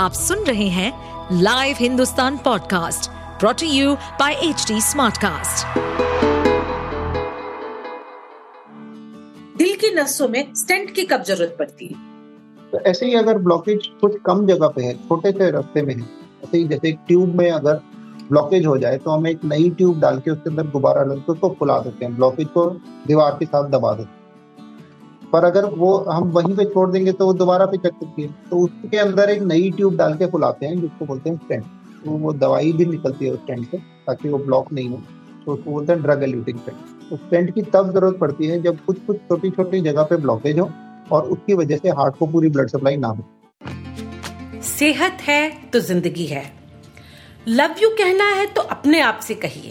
आप सुन रहे हैं live Hindustan podcast brought to you by H Smartcast. दिल की नसों में स्टेंट की कब ज़रूरत पड़ती है? तो ऐसे ही अगर ब्लॉकेज कुछ कम जगह पे है छोटे से रास्ते में है ऐसे ही जैसे ट्यूब में अगर ब्लॉकेज हो जाए तो हम एक नई ट्यूब डाल के उसके अंदर दोबारा डाल के उसको फुला देते हैं। ब्लॉकेज को दीवार के साथ दबा देते हैं। पर अगर वो हम वहीं पे छोड़ देंगे तो वो दोबारा पे चक सकती है। तो उसके अंदर एक नई ट्यूब डाल के फुलाते हैं, जिसको बोलते हैं स्टेंट तो वो दवाई भी निकलती है उस स्टेंट से, ताकि वो ब्लॉक नहीं हो। तो उसको बोलते हैं ड्रग एल्यूटिंग स्टेंट तो स्टेंट की तब ज़रूरत पड़ती है जब कुछ कुछ छोटी छोटी जगह पे ब्लॉकेज हो और उसकी वजह से हार्ट को पूरी ब्लड सप्लाई ना हो। सेहत है तो ज़िंदगी है। लव यू कहना है तो अपने आप से कहिए।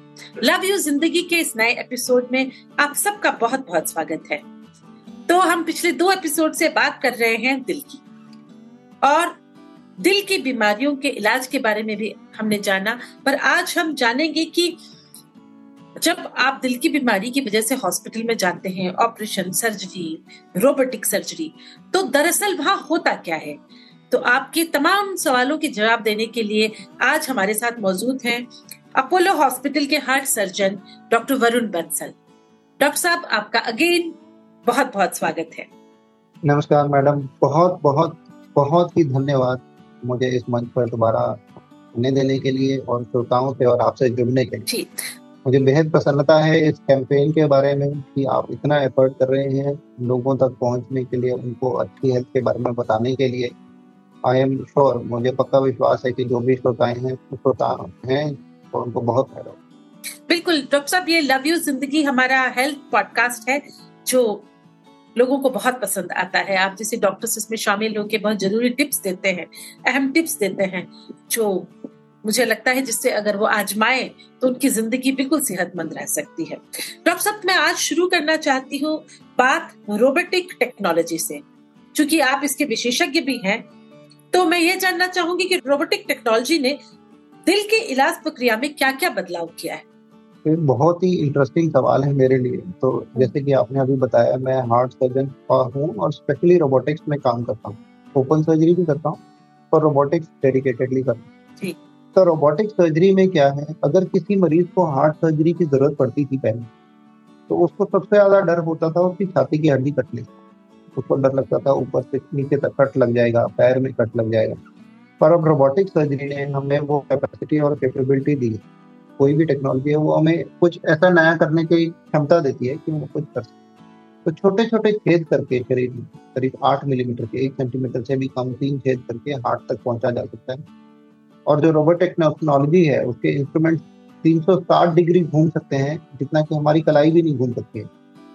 लव यू ज़िंदगी के इस नए एपिसोड में आप सबका बहुत बहुत स्वागत है। तो हम पिछले दो एपिसोड से बात कर रहे हैं दिल की। और दिल की बीमारियों के इलाज के बारे में भी हमने जाना, पर आज हम जानेंगे कि जब आप दिल की बीमारी की वजह से हॉस्पिटल में जाते हैं ऑपरेशन सर्जरी रोबोटिक सर्जरी तो दरअसल वहाँ होता क्या है? तो आपके तमाम सवालों के जवाब देने के लिए आज हमारे साथ मौजूद हैं अपोलो हॉस्पिटल के heart surgeon doctor Varun Bansal. Doctor साहब आपका अगेन बहुत बहुत स्वागत है। नमस्कार मैडम बहुत बहुत बहुत ही धन्यवाद मुझे इस मंच पर दोबारा आने देने के लिए और श्रोताओं से और आपसे जुड़ने के लिए। मुझे बेहद प्रसन्नता है इस कैंपेन के बारे में कि आप इतना एफर्ट कर रहे हैं लोगों तक पहुँचने के लिए उनको अच्छी हेल्थ के बारे में बताने के लिए। आई एम श्योर मुझे पक्का विश्वास है कि जो भी श्रोताएँ हैं श्रोता हैं और उनको बहुत फ़ायदा बिल्कुल, डॉक्टर साहब, ये लव यू ज़िंदगी हमारा हेल्थ पॉडकास्ट है, जो लोगों को बहुत पसंद आता है। आप जैसे डॉक्टर्स इसमें शामिल होकर बहुत ज़रूरी टिप्स देते हैं, अहम टिप्स देते हैं, जो मुझे लगता है जिससे अगर वो आजमाए तो उनकी ज़िंदगी बिल्कुल सेहतमंद रह सकती है। डॉक्टर साहब, मैं आज शुरू करना चाहती हूँ बात रोबोटिक टेक्नोलॉजी से। क्योंकि आप इसके विशेषज्ञ भी हैं तो मैं ये जानना चाहूँगी कि रोबोटिक टेक्नोलॉजी ने दिल के इलाज प्रक्रिया में क्या क्या बदलाव किया है? एक बहुत ही इंटरेस्टिंग सवाल है मेरे लिए। तो जैसे कि आपने अभी बताया मैं हार्ट सर्जन हूँ और स्पेशली रोबोटिक्स में काम करता हूँ। ओपन सर्जरी भी करता हूँ और रोबोटिक्स डेडिकेटेडली करता हूँ। तो रोबोटिक सर्जरी में क्या है अगर किसी मरीज़ को हार्ट सर्जरी की ज़रूरत पड़ती थी पहले तो उसको सबसे ज़्यादा डर होता था उसकी छाती की हड्डी कट ले उसको डर लगता था ऊपर से नीचे तक कट लग जाएगा पैर में कट लग जाएगा। पर अब रोबोटिक सर्जरी ने हमें वो कैपेसिटी और कैपेबिलिटी दी। है कोई भी टेक्नोलॉजी है, वो हमें कुछ ऐसा नया करने की क्षमता देती है कि वो कुछ कर सकते तो छोटे छोटे छेद करके में करीब आठ मिलीमीटर के, एक सेंटीमीटर से भी कम तीन छेद करके हार्ट तक पहुँचा जा सकता है। और जो रोबोट टेक्नोलॉजी है, उसके इंस्ट्रूमेंट 360 डिग्री घूम सकते हैं, जितना कि हमारी कलाई भी नहीं घूम सकती है।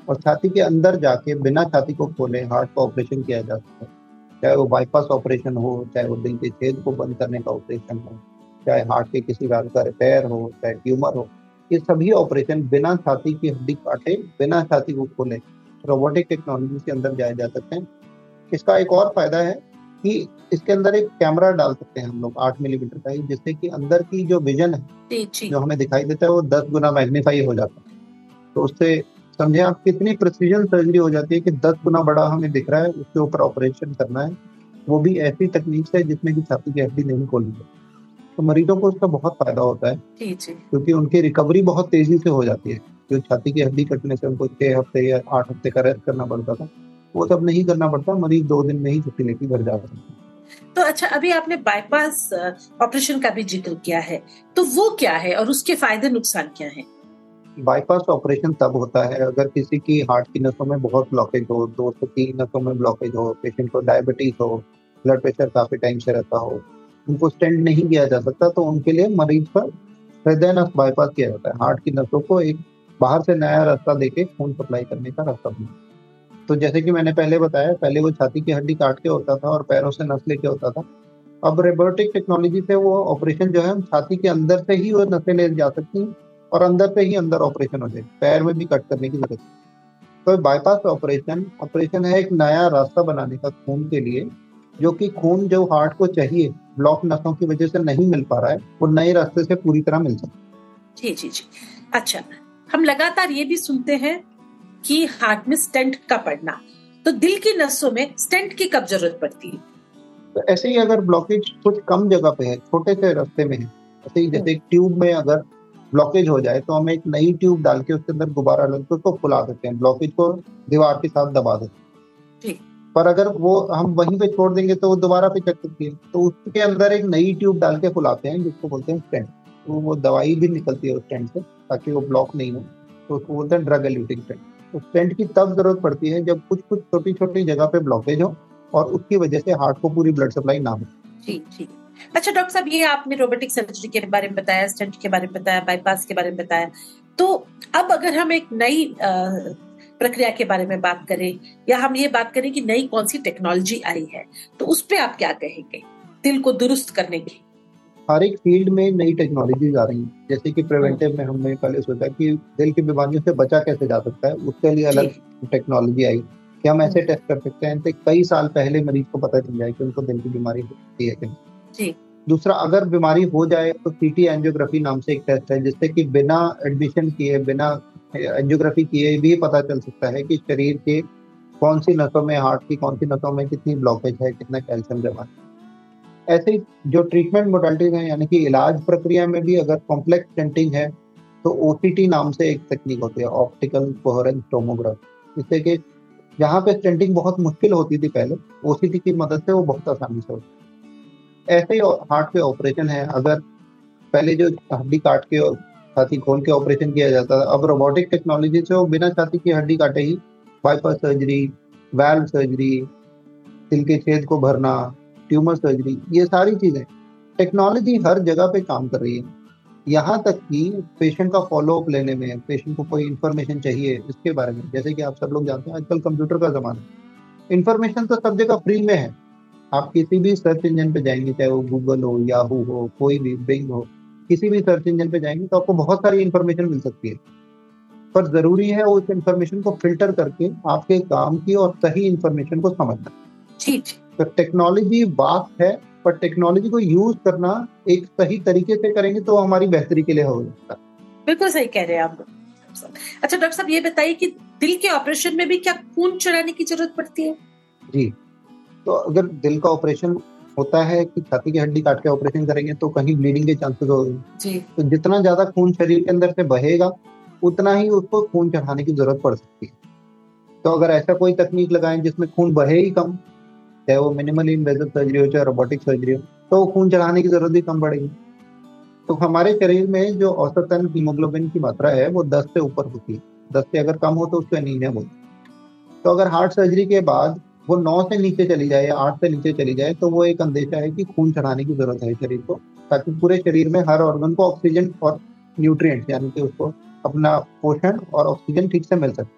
और छाती के अंदर जाके बिना छाती को खोले हार्ट का ऑपरेशन किया जा सकता है। चाहे वो बाईपास ऑपरेशन हो चाहे वो दिल के छेद को बंद करने का ऑपरेशन हो चाहे हार्ट के किसी भाग का रिपेयर हो चाहे ट्यूमर हो ये सभी ऑपरेशन बिना छाती की हड्डी काटे बिना छाती को खोले रोबोटिक टेक्नोलॉजी के अंदर जाए जा सकते हैं। इसका एक और फ़ायदा है कि इसके अंदर एक कैमरा डाल सकते हैं हम लोग आठ मिलीमीटर का ही जिससे कि अंदर की जो विजन है जो हमें दिखाई देता है वो दस गुना मैग्नीफाई हो जाता है। तो उससे समझे? आप कितनी प्रिसीजन सर्जरी हो जाती है कि दस गुना बड़ा हमें दिख रहा है उसके ऊपर ऑपरेशन करना है। वो भी ऐसी तकनीक से जिसमें कि छाती की हड्डी नहीं खोली है तो मरीजों को उसका बहुत फ़ायदा होता है क्योंकि उनकी रिकवरी बहुत तेज़ी से हो जाती है। जो छाती की हड्डी कटने से उनको छह हफ़्ते या आठ हफ़्ते का रेस्ट करना पड़ता था वो सब नहीं करना पड़ता मरीज़ दो दिन में ही छुट्टी लेके घर जा सकते तो अच्छा अभी आपने बाईपास ऑपरेशन का भी ज़िक्र किया है। तो वो क्या है और उसके फ़ायदे नुकसान क्या है? बाईपास ऑपरेशन तब होता है अगर किसी की हार्ट की नसों में बहुत ब्लॉकेज हो, दो से तीन नसों में ब्लॉकेज हो पेशेंट को डायबिटीज़ हो ब्लड प्रेशर काफ़ी टाइम से रहता हो, उनको स्टेंट नहीं किया जा सकता तो उनके लिए मरीज़ पर हृदय नस बाईपास किया जाता है। हार्ट की नसों को एक बाहर से नया रास्ता देके खून सप्लाई करने का रास्ता बना। तो जैसे कि मैंने पहले बताया, पहले वो छाती की हड्डी काट के होता था और पैरों से नस लेके होता था। अब रोबोटिक टेक्नोलॉजी से वो ऑपरेशन जो है छाती के अंदर से ही वो नसें ले जा सकती हैं। और अंदर से ही अंदर ऑपरेशन हो जाए पैर में भी कट करने की ज़रूरत तो बाईपास ऑपरेशन ऑपरेशन है एक नया रास्ता बनाने का खून के लिए जो कि खून जो हार्ट को चाहिए ब्लॉक नसों की वजह से नहीं मिल पा रहा है वो नए रास्ते से पूरी तरह मिल सकता जी जी जी। अच्छा हम लगातार ये भी सुनते हैं कि हार्ट में स्टेंट का पड़ना। तो दिल की नसों में स्टेंट की कब ज़रूरत पड़ती है? तो ऐसे ही अगर ब्लॉकेज कुछ कम जगह पे है छोटे से रास्ते में है ऐसे ही जैसे ट्यूब में अगर ब्लॉकेज हो जाए तो हम एक नई ट्यूब डाल के उसके अंदर गुब्बारा लग के उसको फुला देते हैं। ब्लॉकेज को दीवार के साथ दबा देते हैं। पर अगर वो हम वहीं पे छोड़ देंगे तो वो दोबारा पे चक सकती है। तो उसके अंदर एक नई ट्यूब डाल के फुलाते हैं जिसको बोलते हैं स्टेंट तो वो दवाई भी निकलती है उस स्टेंट से ताकि वो ब्लॉक नहीं हो। तो उसको बोलते हैं ड्रग एल्यूटिंग स्टेंट तो स्टेंट की तब ज़रूरत पड़ती है जब कुछ कुछ छोटी छोटी जगह पे ब्लॉकेज हो और उसकी वजह से हार्ट को पूरी ब्लड सप्लाई ना हो। जी जी अच्छा डॉक्टर साहब ये आपने रोबोटिक सर्जरी के बारे में बताया स्टेंट के बारे में बताया बाईपास के बारे में बताया। तो अब अगर हम एक नई प्रक्रिया के बारे में बात करें या हम ये बात करें कि नई कौन सी टेक्नोलॉजी आई है तो उस पर आप क्या कहेंगे दिल को दुरुस्त करने की हर एक फ़ील्ड में नई टेक्नोलॉजीज़ आ रही हैं। जैसे कि प्रिवेंटिव में हमने पहले सोचा कि दिल की बीमारियों से बचा कैसे जा सकता है उसके लिए अलग टेक्नोलॉजी आई। कि हम ऐसे टेस्ट कर सकते हैं? तो कई साल पहले मरीज़ को पता चल जाए कि उनको दिल की बीमारी होती है कि नहीं दूसरा, अगर बीमारी हो जाए तो सीटी एंजियोग्राफी नाम से एक टेस्ट है, जिससे कि बिना एडमिशन किए, बिना एंजियोग्राफी किए भी पता चल सकता है कि शरीर के कौन सी नसों में हार्ट की कौन सी नसों में कितनी ब्लॉकेज है, कितना कैल्शियम जमा है। ऐसे जो ट्रीटमेंट मोडालिटीज हैं, यानी कि इलाज प्रक्रिया में भी अगर कॉम्प्लेक्स स्टेंटिंग है तो ओ नाम से एक तकनीक होती है ऑप्टिकल कोहरेंस टोमोग्राफ जिससे कि जहाँ पे स्टेंटिंग बहुत मुश्किल होती थी पहले ओ की मदद से वो बहुत आसानी से होती ऐसे ही हार्ट के ऑपरेशन है। अगर पहले जो हड्डी काट के और छाती खोल के ऑपरेशन किया जाता था, अब रोबोटिक टेक्नोलॉजी से वो बिना छाती की हड्डी काटे ही बाईपास सर्जरी वैल्व सर्जरी दिल के छेद को भरना ट्यूमर सर्जरी ये सारी चीज़ें। टेक्नोलॉजी हर जगह पे काम कर रही है। यहाँ तक कि पेशेंट का फॉलोअप लेने में पेशेंट को कोई इन्फॉर्मेशन चाहिए इसके बारे में, जैसे कि आप सब लोग जानते हैं, आजकल कंप्यूटर का जमाना है। इन्फॉर्मेशन तो सब जगह फ्री में है। आप किसी भी सर्च इंजन पे जाएँगे चाहे वो गूगल हो याहू हो कोई भी बिंग हो किसी भी सर्च इंजन पे जाएँगे तो आपको बहुत सारी इन्फॉर्मेशन मिल सकती है। पर ज़रूरी है उस इन्फॉर्मेशन को फ़िल्टर करके आपके काम की और सही इन्फॉर्मेशन को समझना। ठीक तो टेक्नोलॉजी वास्ट है पर टेक्नोलॉजी को यूज़ करना एक सही तरीके से करेंगे तो हमारी बेहतरी के लिए हो सकता है। बिल्कुल सही कह रहे हैं आप। अच्छा डॉक्टर साहब ये बताइए कि दिल के ऑपरेशन में भी क्या खून चढ़ाने की ज़रूरत पड़ती है? जी। तो अगर दिल का ऑपरेशन होता है कि छाती की हड्डी काट के ऑपरेशन करेंगे तो कहीं ब्लीडिंग के चांसेस हो। जी। तो जितना ज़्यादा खून शरीर के अंदर से बहेगा उतना ही उसको खून चढ़ाने की ज़रूरत पड़ सकती है। तो अगर ऐसा कोई तकनीक लगाएँ जिसमें खून बहे ही कम चाहे वो मिनिमल इन्वेजिव सर्जरी हो चाहे रोबोटिक सर्जरी हो तो खून चढ़ाने की ज़रूरत ही कम पड़ेगी। तो हमारे शरीर में जो औसतन हीमोग्लोबिन की मात्रा है वो दस से ऊपर होती है। दस से अगर कम हो तो उसको एनीमिया बोलते तो अगर हार्ट सर्जरी के बाद वो नौ से नीचे चली जाए या आठ से नीचे चली जाए तो वो एक अंदेशा है कि खून चढ़ाने की ज़रूरत है शरीर को, ताकि पूरे शरीर में हर ऑर्गन को ऑक्सीजन और न्यूट्रिएंट्स यानी कि उसको अपना पोषण और ऑक्सीजन ठीक से मिल सके।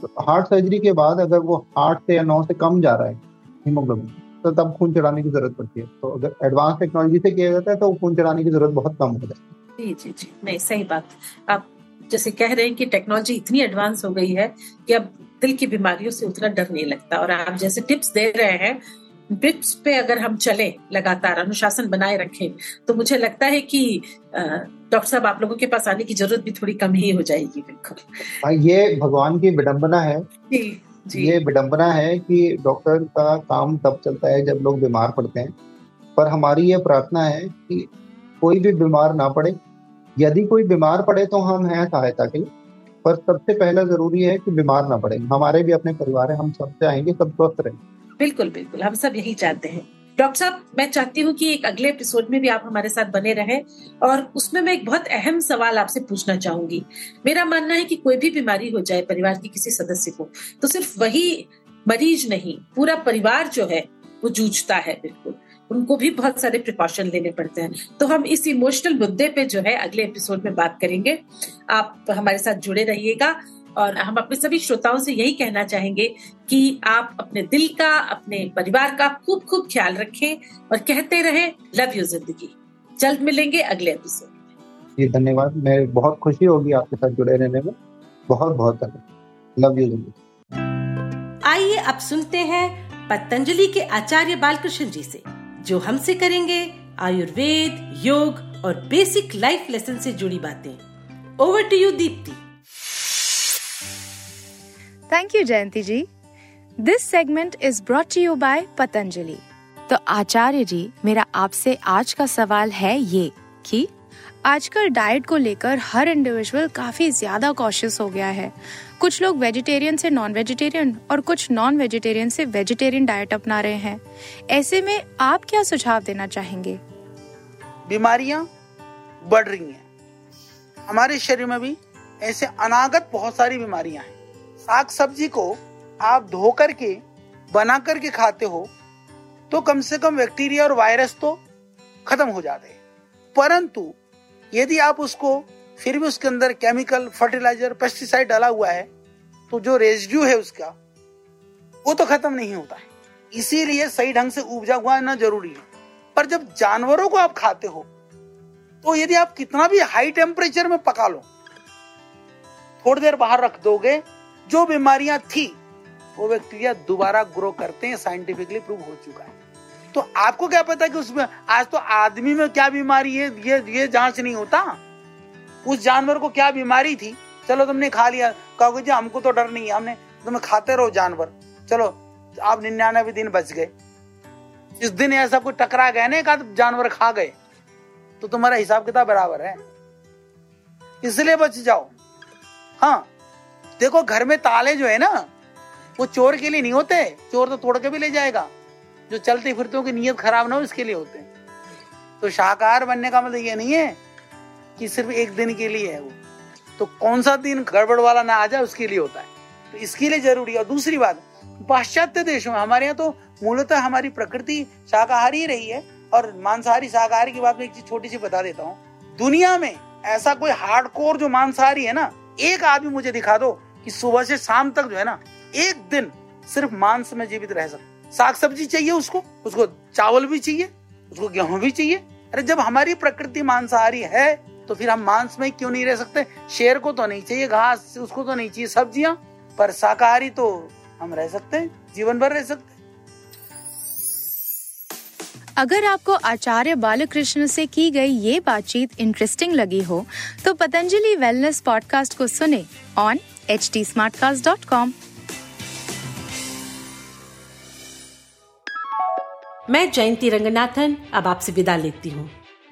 तो हार्ट सर्जरी के बाद अगर वो आठ से या नौ से कम जा रहा है हीमोग्लोबिन तो तब खून चढ़ाने की ज़रूरत पड़ती है। तो अगर एडवांस टेक्नोलॉजी से किया जाता है तो खून चढ़ाने की ज़रूरत बहुत कम हो जाती है। जी जी जी, नहीं, सही बात। आप जैसे कह रहे हैं कि टेक्नोलॉजी इतनी एडवांस हो गई है कि अब दिल की बीमारियों से उतना डर नहीं लगता। और आप जैसे टिप्स दे रहे हैं टिप्स पे अगर हम चले लगातार अनुशासन बनाए रखें तो मुझे लगता है कि डॉक्टर साहब आप लोगों के पास आने की ज़रूरत भी थोड़ी कम ही हो जाएगी बिल्कुल। हाँ, ये भगवान की विडम्बना है। जी, जी. ये विडम्बना है कि डॉक्टर का काम तब चलता है जब लोग बीमार पड़ते हैं। पर हमारी ये प्रार्थना है कि कोई भी बीमार ना पड़े। यदि कोई बीमार पड़े तो हम हैं सहायता के लिए। पर सबसे पहला ज़रूरी है कि बीमार ना पड़े। हमारे भी अपने परिवार है, हम सब चाहेंगे सब स्वस्थ रहे बिल्कुल बिल्कुल, हम सब यही चाहते हैं। डॉक्टर साहब, मैं चाहती हूँ कि एक अगले एपिसोड में भी आप हमारे साथ बने रहे और उसमें मैं एक बहुत अहम सवाल आपसे पूछना चाहूँगी। मेरा मानना है कि कोई भी बीमारी हो जाए परिवार की किसी सदस्य को तो सिर्फ़ वही मरीज़ नहीं, पूरा परिवार जो है, वो जूझता है, बिल्कुल। उनको भी बहुत सारे प्रिकॉशन लेने पड़ते हैं। तो हम इस इमोशनल मुद्दे पे जो है अगले एपिसोड में बात करेंगे। आप हमारे साथ जुड़े रहिएगा और हम अपने सभी श्रोताओं से यही कहना चाहेंगे कि आप अपने दिल का अपने परिवार का खूब खूब ख्याल रखें और कहते रहे लव यू ज़िंदगी। जल्द मिलेंगे अगले एपिसोड जी धन्यवाद। मैं बहुत खुशी होगी आपके साथ जुड़े रहने में। बहुत बहुत धन्यवाद। लव यू ज़िंदगी। आइए अब सुनते हैं पतंजलि के आचार्य बालकृष्ण जी से। जो हमसे करेंगे आयुर्वेद, योग और बेसिक लाइफ लेसन से जुड़ी बातें। Over to you Deepti thank you Jayanti ji this segment is brought you by Patanjali. तो आचार्य जी, मेरा आपसे आज का सवाल है ये कि आजकल डाइट को लेकर हर इंडिविजुअल काफ़ी ज़्यादा कॉशियस हो गया है। कुछ लोग वेजिटेरियन से नॉन वेजिटेरियन और कुछ नॉन वेजिटेरियन से वेजिटेरियन डाइट अपना रहे हैं। ऐसे में आप क्या सुझाव देना चाहेंगे? बीमारियाँ बढ़ रही हैं। हमारे शरीर में भी ऐसे अनागत बहुत सारी बीमारियाँ हैं। साग सब्ज़ी को आप धो करके, बना करके खाते हो तो कम से कम बैक्टीरिया और वायरस तो खत्म हो जाते हैं। परंतु यदि आप उसको फिर भी उसके अंदर केमिकल, फर्टिलाइज़र, पेस्टिसाइड डाला हुआ है तो जो रेजिड्यू है उसका, वो तो खत्म नहीं होता है। इसीलिए सही ढंग से उपजा हुआ ना ज़रूरी है। पर जब जानवरों को आप खाते हो तो यदि आप कितना भी हाई टेम्परेचर में पका लो, थोड़ी देर बाहर रख दोगे, जो बीमारियाँ थी, वो बैक्टीरिया दोबारा ग्रो करते हैं साइंटिफिकली प्रूव हो चुका है। तो आपको क्या पता कि उसमें, आज तो आदमी में क्या बीमारी है, ये ये जाँच नहीं होता? उस जानवर को क्या बीमारी थी? चलो तुमने खा लिया। कहोगे जी, हमको तो डर नहीं है। हमने तुम्हें खाते रहो जानवर। चलो, आप निन्यानवे दिन बच गए। इस दिन ऐसा कोई टकरा गया ना एक जानवर खा गए। तो तुम्हारा हिसाब किताब बराबर है। इसलिए बच जाओ। हाँ देखो घर में ताले जो है ना, वो चोर के लिए नहीं होते। चोर तो तोड़ के भी ले जाएगा। जो चलते फिरते की नीयत खराब ना हो, इसके लिए होते तो शाकाहार बनने का मतलब ये नहीं है कि सिर्फ़ एक दिन के लिए है वो। तो कौन सा दिन गड़बड़ वाला ना आ जाए, उसके लिए होता है। तो इसके लिए ज़रूरी है। और दूसरी बात, पाश्चात्य देशों में, हमारे यहाँ तो मूलतः हमारी प्रकृति शाकाहारी रही है। और मांसाहारी शाकाहारी की बात में एक चीज़ छोटी सी बता देता हूँ। दुनिया में ऐसा कोई हार्डकोर जो मांसाहारी है ना, एक आदमी मुझे दिखा दो कि सुबह से शाम तक जो है ना, एक दिन सिर्फ़ मांस में जीवित रह सकता साग सब्ज़ी चाहिए उसको उसको चावल भी चाहिए, उसको गेहूँ भी चाहिए। अरे जब हमारी प्रकृति मांसाहारी है तो फिर हम मांस में क्यों नहीं रह सकते? शेर को तो नहीं चाहिए घास उसको तो नहीं चाहिए सब्ज़ियाँ पर शाकाहारी तो हम रह सकते हैं जीवन भर रह सकते अगर आपको आचार्य बालकृष्ण से की गई ये बातचीत इंटरेस्टिंग लगी हो तो पतंजलि वेलनेस पॉडकास्ट को सुने ऑन एच टी मैं जयंती रंगनाथन अब आपसे विदा लेती हूँ।